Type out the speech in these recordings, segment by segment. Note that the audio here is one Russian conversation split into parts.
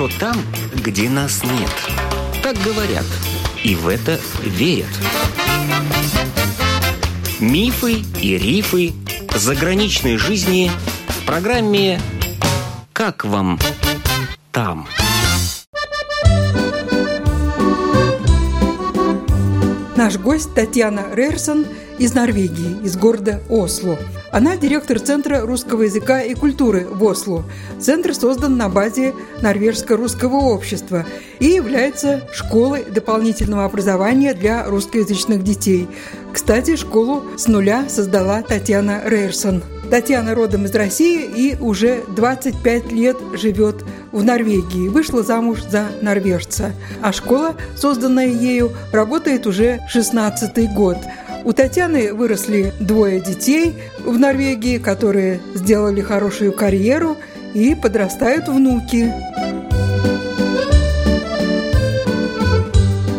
хорошо там, где нас нет. Так говорят, и в это верят. Мифы и рифы заграничной жизни в программе «Как вам там?». Наш гость Татьяна Рерсон из Норвегии, из города Осло. Она директор Центра русского языка и культуры в Осло. Центр создан на базе Норвежско-русского общества и является школой дополнительного образования для русскоязычных детей. Кстати, школу с нуля создала Татьяна Рейерсон. Татьяна родом из России и уже 25 лет живет в Норвегии. Вышла замуж за норвежца. А школа, созданная ею, работает уже 16 год. У Татьяны выросли двое детей в Норвегии, которые сделали хорошую карьеру, и подрастают внуки.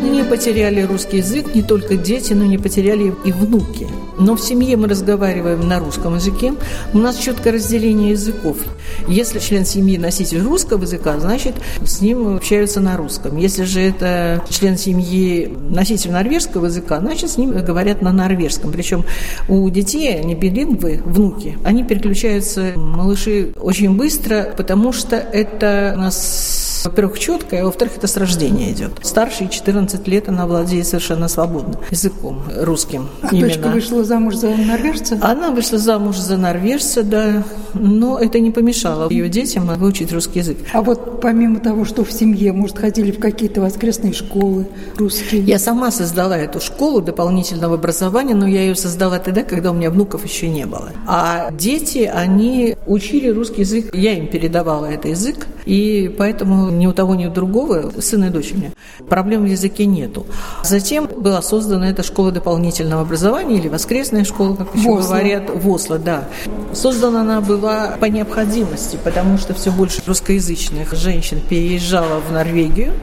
Не потеряли русский язык не только дети, но не потеряли и внуки. Но в семье мы разговариваем на русском языке. У нас четкое разделение языков. Если член семьи носитель русского языка, значит, с ним общаются на русском. Если же это член семьи носитель норвежского языка, значит, с ним говорят на норвежском. Причем у детей, они билингвы, внуки, они переключаются, малыши, очень быстро, потому что это у нас во-первых, четко, а во-вторых, это с рождения идет. Старший 14 лет она владеет совершенно свободно языком русским. А именно. дочка вышла замуж за норвежца? Она вышла замуж за норвежца, да, но это не помешало ее детям выучить русский язык. А вот помимо того, что в семье, может, ходили в какие-то воскресные школы русские? Я сама создала эту школу дополнительного образования, но я ее создала тогда, когда у меня внуков еще не было. А дети, они учили русский язык, я им передавала этот язык, и поэтому ни у того, ни у другого, сын и дочь у меня, проблем в языке нету. Затем была создана эта школа дополнительного образования или воскресная школа, как еще в говорят, в Осло, да. Создана она была по необходимости, потому что все больше русскоязычных женщин переезжало в Норвегию,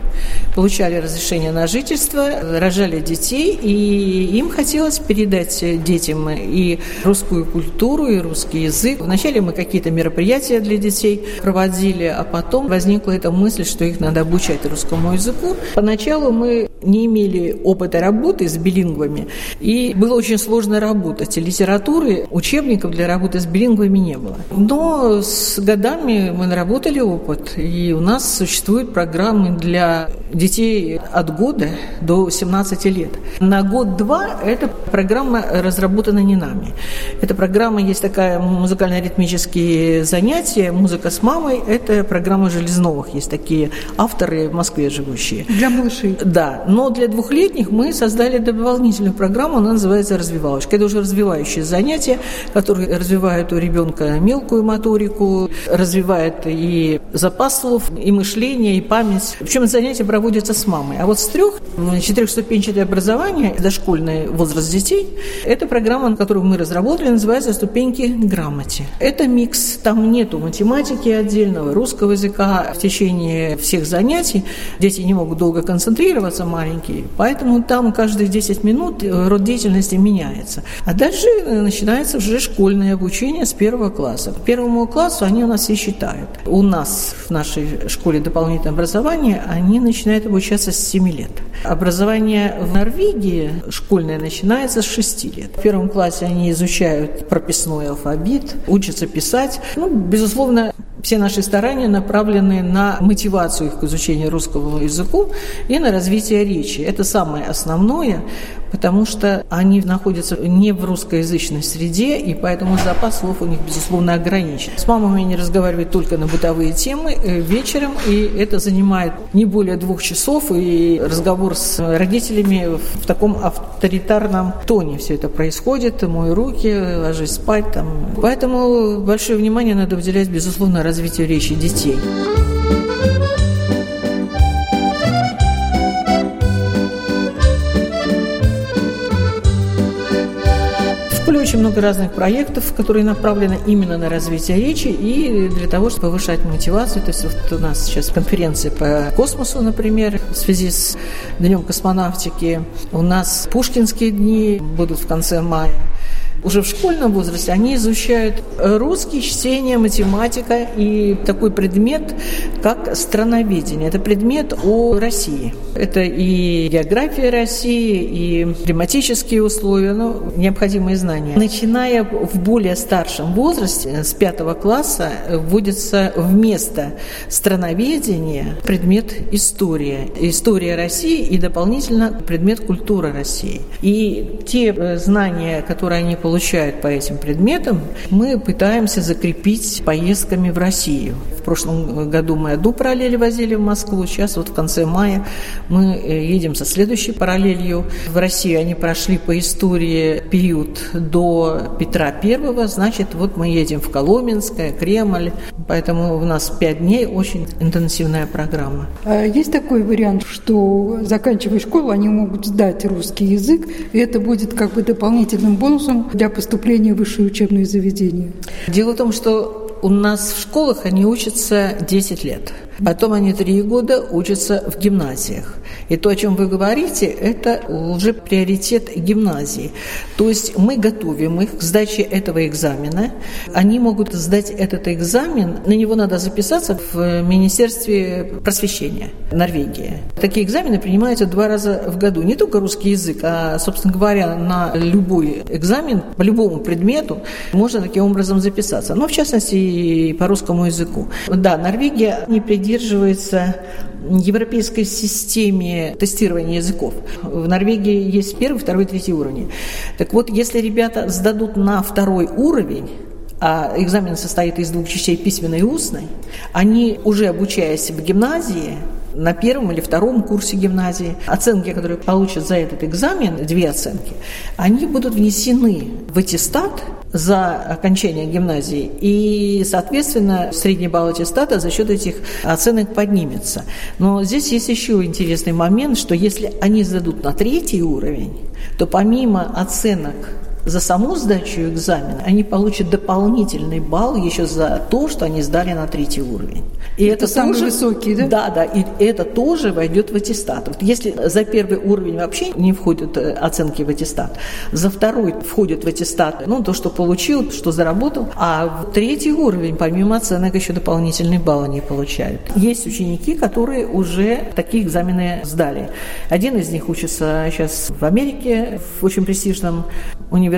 получали разрешение на жительство, рожали детей, и им хотелось передать детям и русскую культуру, и русский язык. Вначале мы какие-то мероприятия для детей проводили, а потом возникла эта мысль, что их надо обучать русскому языку. Поначалу мы не имели опыта работы с билингвами, и было очень сложно работать. Литературы, учебников для работы с билингвами не было. Но с годами мы наработали опыт, и у нас существуют программы для детей от года до 17 лет. На год-два эта программа разработана не нами. Эта программа, есть такая музыкально-ритмические занятия, музыка с мамой, это программа Железновых, есть такие авторы в Москве живущие. Для малышей? Да, но для двухлетних мы создали дополнительную программу, она называется «Развивалочка». Это уже развивающие занятия, которые развивают у ребенка мелкую моторику, развивает и запас слов, и мышление, и память. Причем занятия проводятся с мамой. А вот с трех, четырехступенчатое образование, дошкольный возраст детей, это программа, которую мы разработали, называется «Ступеньки грамоте». Это микс, там нету математики отдельного, русского языка. В течение всех занятий дети не могут долго концентрироваться, маленькие, поэтому там каждые 10 минут род деятельности меняется. А дальше начинается уже школьное обучение с первого класса. К первому классу они у нас все считают. У нас в нашей школе дополнительного образования они начинают обучаться с 7 лет. Образование в Норвегии школьное начинается с 6 лет. В первом классе они изучают прописной алфавит, учатся писать. Ну, безусловно, все наши старания направлены на мотивацию их к изучению русского языка и на развитие речи. Это самое основное, потому что они находятся не в русскоязычной среде, и поэтому запас слов у них, безусловно, ограничен. С мамами они разговаривают только на бытовые темы э, вечером, и это занимает не более двух часов, и разговор с родителями в таком авторитарном тоне все это происходит. Мой руки, ложись спать. Там. Поэтому большое внимание надо уделять, безусловно, развитию речи детей. Очень много разных проектов, которые направлены именно на развитие речи и для того, чтобы повышать мотивацию. То есть вот у нас сейчас конференция по космосу, например, в связи с Днем космонавтики. У нас Пушкинские дни будут в конце мая. Уже в школьном возрасте они изучают русский, чтение, математика и такой предмет, как страноведение. Это предмет о России. Это и география России, и климатические условия, ну, необходимые знания. Начиная в более старшем возрасте, с пятого класса, вводится вместо страноведения предмет история. История России и дополнительно предмет культура России. И те э, знания, которые они получают по этим предметам, мы пытаемся закрепить поездками в Россию. В прошлом году мы одну параллель возили в Москву, сейчас вот в конце мая мы э, едем со следующей параллелью. В Россию они прошли по истории период до Петра Первого, значит, вот мы едем в Коломенское, Кремль, поэтому у нас пять дней очень интенсивная программа. А есть такой вариант, что заканчивая школу, они могут сдать русский язык, и это будет как бы дополнительным бонусом для поступления в высшее учебное заведение? Дело в том, что у нас в школах они учатся 10 лет. Потом они три года учатся в гимназиях. И то, о чем вы говорите, это уже приоритет гимназии. То есть мы готовим их к сдаче этого экзамена. Они могут сдать этот экзамен, на него надо записаться в Министерстве просвещения Норвегии. Такие экзамены принимаются два раза в году. Не только русский язык, а, собственно говоря, на любой экзамен, по любому предмету можно таким образом записаться. Но, в частности, и по русскому языку. Да, Норвегия не придерживается европейской системе тестирования языков. В Норвегии есть первый, второй, третий уровни. Так вот, если ребята сдадут на второй уровень, а экзамен состоит из двух частей письменной и устной, они, уже обучаясь в гимназии, на первом или втором курсе гимназии. Оценки, которые получат за этот экзамен, две оценки, они будут внесены в аттестат за окончание гимназии, и, соответственно, средний балл аттестата за счет этих оценок поднимется. Но здесь есть еще интересный момент, что если они сдадут на третий уровень, то помимо оценок за саму сдачу экзамена они получат дополнительный балл еще за то, что они сдали на третий уровень. И это, это самый тоже, высокий, да? Да, да, и это тоже войдет в аттестат. Вот если за первый уровень вообще не входят э, оценки в аттестат, за второй входит в аттестат, ну, то, что получил, что заработал, а в третий уровень, помимо оценок, еще дополнительный балл они получают. Есть ученики, которые уже такие экзамены сдали. Один из них учится сейчас в Америке, в очень престижном университете.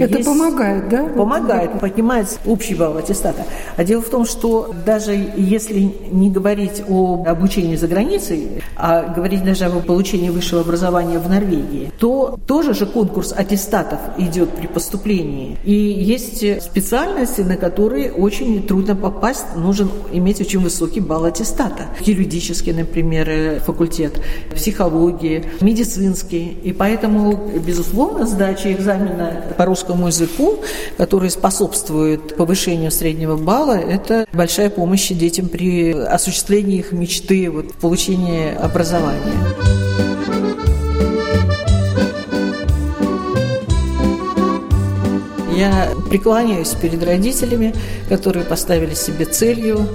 Это есть... помогает, да? Помогает, поднимается общий балл аттестата. А дело в том, что даже если не говорить о обучении за границей, а говорить даже об получении высшего образования в Норвегии, то тоже же конкурс аттестатов идет при поступлении. И есть специальности, на которые очень трудно попасть, нужен иметь очень высокий балл аттестата. Юридический, например, факультет, психологии, медицинский. И поэтому, безусловно, сдача экзамена по русскому языку, который способствует повышению среднего балла, это большая помощь детям при осуществлении их мечты, вот, получении образования. Я преклоняюсь перед родителями, которые поставили себе целью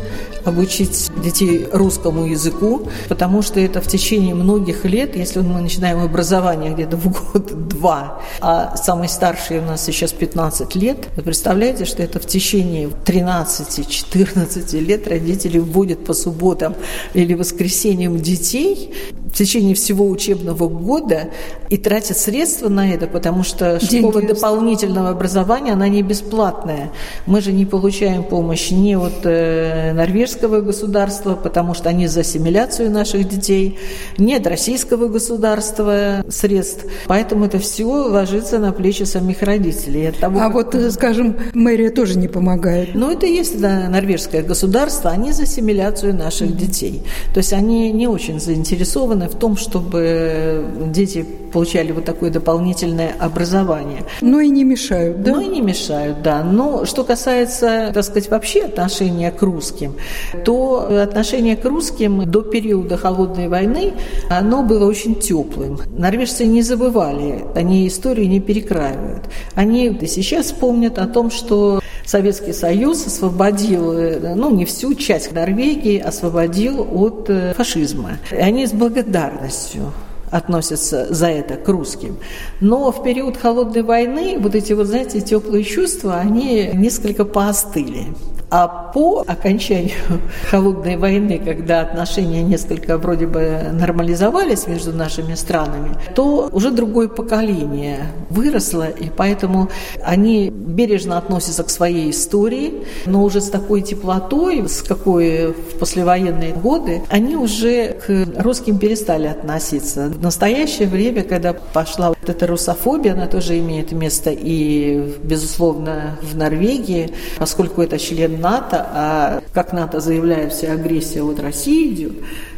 обучить детей русскому языку, потому что это в течение многих лет, если мы начинаем образование где-то в год-два, а самый старший у нас сейчас 15 лет, вы представляете, что это в течение 13-14 лет родители вводят по субботам или воскресеньям детей в течение всего учебного года и тратят средства на это, потому что Деньги. школа дополнительного образования, она не бесплатная. Мы же не получаем помощь ни от э, норвежского государства, потому что они за ассимиляцию наших детей, ни от российского государства средств. Поэтому это все ложится на плечи самих родителей. того, а как... вот, э, скажем, мэрия тоже не помогает. Ну, это есть да, норвежское государство, они за ассимиляцию наших mm-hmm. детей. То есть они не очень заинтересованы в том, чтобы дети получали вот такое дополнительное образование. Ну и не мешают, да? Ну и не мешают, да. Но что касается, так сказать, вообще отношения к русским, то отношение к русским до периода Холодной войны, оно было очень теплым. Норвежцы не забывали, они историю не перекраивают. Они и сейчас помнят о том, что Советский Союз освободил, ну не всю часть Норвегии, освободил от э, фашизма. И они с благодарностью относятся за это к русским. Но в период холодной войны вот эти вот, знаете, теплые чувства, они несколько поостыли. А по окончанию холодной войны, когда отношения несколько вроде бы нормализовались между нашими странами, то уже другое поколение выросло, и поэтому они бережно относятся к своей истории, но уже с такой теплотой, с какой в послевоенные годы, они уже к русским перестали относиться. В настоящее время, когда пошла вот эта русофобия, она тоже имеет место и, безусловно, в Норвегии, поскольку это член НАТО, а как НАТО заявляет, вся агрессия от России идет,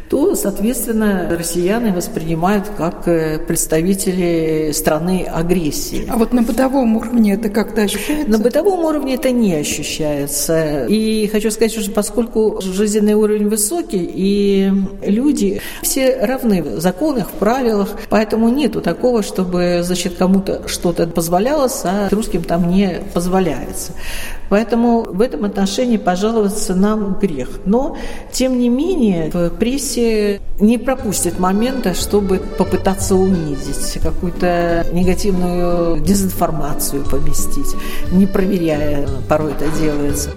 то, соответственно, россияне воспринимают как э, представители страны агрессии. А вот на бытовом уровне это как-то ощущается? На бытовом уровне это не ощущается. И хочу сказать, что поскольку жизненный уровень высокий, и люди все равны в законах, в правилах, поэтому нету такого, чтобы, значит, кому-то что-то позволялось, а русским там не позволяется. Поэтому в этом отношении пожаловаться нам грех. Но, тем не менее, в прессе не пропустит момента, чтобы попытаться унизить, какую-то негативную дезинформацию поместить, не проверяя, порой это делается.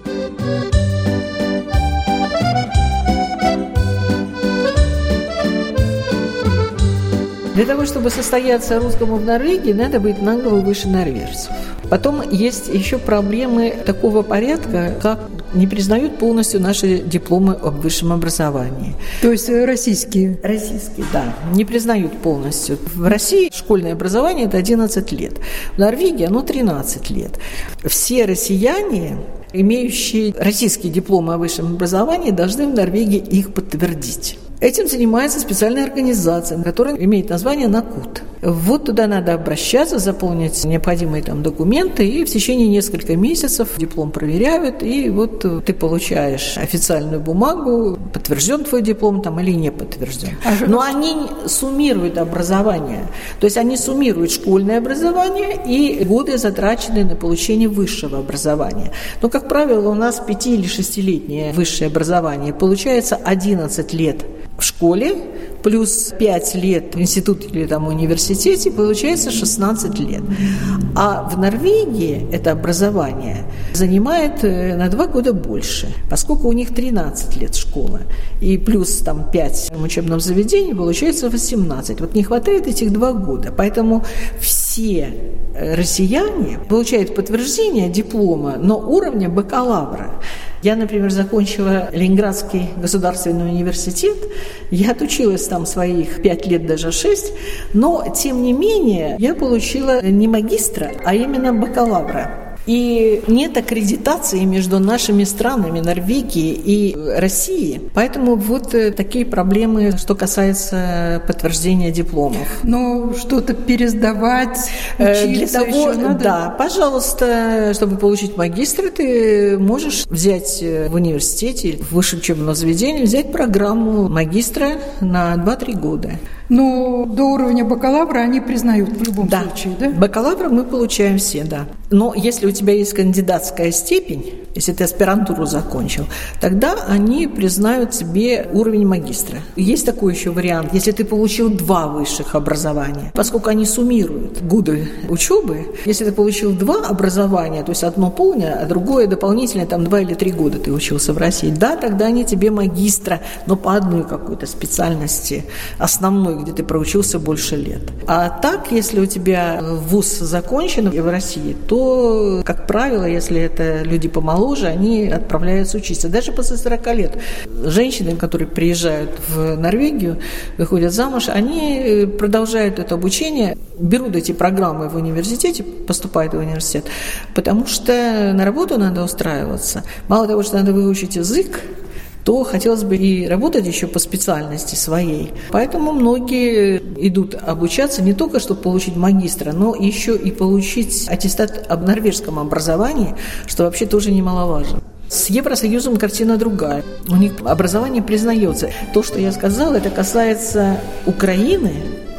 Для того, чтобы состояться русскому в Норвегии, надо быть на голову выше норвежцев. Потом есть еще проблемы такого порядка, как не признают полностью наши дипломы об высшем образовании. То есть э, российские? Российские, да. Не признают полностью. В России школьное образование – это 11 лет. В Норвегии оно 13 лет. Все россияне имеющие российские дипломы о высшем образовании, должны в Норвегии их подтвердить. Этим занимается специальная организация, которая имеет название НАКУТ. Вот туда надо обращаться, заполнить необходимые там документы, и в течение нескольких месяцев диплом проверяют, и вот ты получаешь официальную бумагу, подтвержден твой диплом там или не подтвержден. А Но они суммируют образование, то есть они суммируют школьное образование и годы, затраченные на получение высшего образования. Но, как правило, у нас пяти- или шестилетнее высшее образование получается 11 лет в школе, плюс 5 лет в институте или там университете, получается 16 лет. А в Норвегии это образование занимает э, на 2 года больше, поскольку у них 13 лет школа, и плюс там 5 в учебном заведении, получается 18. Вот не хватает этих 2 года, поэтому все э, россияне получают подтверждение диплома, но уровня бакалавра. Я, например, закончила Ленинградский государственный университет. Я отучилась там своих пять лет, даже шесть. Но, тем не менее, я получила не магистра, а именно бакалавра. И нет аккредитации между нашими странами, Норвегией и Россией. Поэтому вот э, такие проблемы, что касается подтверждения дипломов. Но что-то пересдавать, э, учиться Для того, еще надо? Да, пожалуйста, чтобы получить магистр, ты можешь взять э, в университете, в высшем учебном заведении, взять программу магистра на 2-3 года. Но до уровня бакалавра они признают в любом да. случае, да? Бакалавра мы получаем все, да. Но если у тебя есть кандидатская степень, если ты аспирантуру закончил, тогда они признают тебе уровень магистра. Есть такой еще вариант, если ты получил два высших образования, поскольку они суммируют годы учебы, если ты получил два образования, то есть одно полное, а другое дополнительное, там два или три года ты учился в России, да, тогда они тебе магистра, но по одной какой-то специальности основной, где ты проучился больше лет. А так, если у тебя вуз закончен в России, то, как правило, если это люди помоложе, они отправляются учиться. Даже после 40 лет. Женщины, которые приезжают в Норвегию, выходят замуж, они продолжают это обучение, берут эти программы в университете, поступают в университет, потому что на работу надо устраиваться. Мало того, что надо выучить язык, то хотелось бы и работать еще по специальности своей. Поэтому многие идут обучаться не только, чтобы получить магистра, но еще и получить аттестат об норвежском образовании, что вообще тоже немаловажно. С Евросоюзом картина другая. У них образование признается. То, что я сказала, это касается Украины,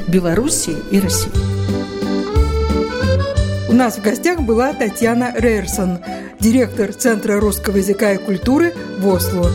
Белоруссии и России. У нас в гостях была Татьяна Рейерсон, директор Центра русского языка и культуры в Осло.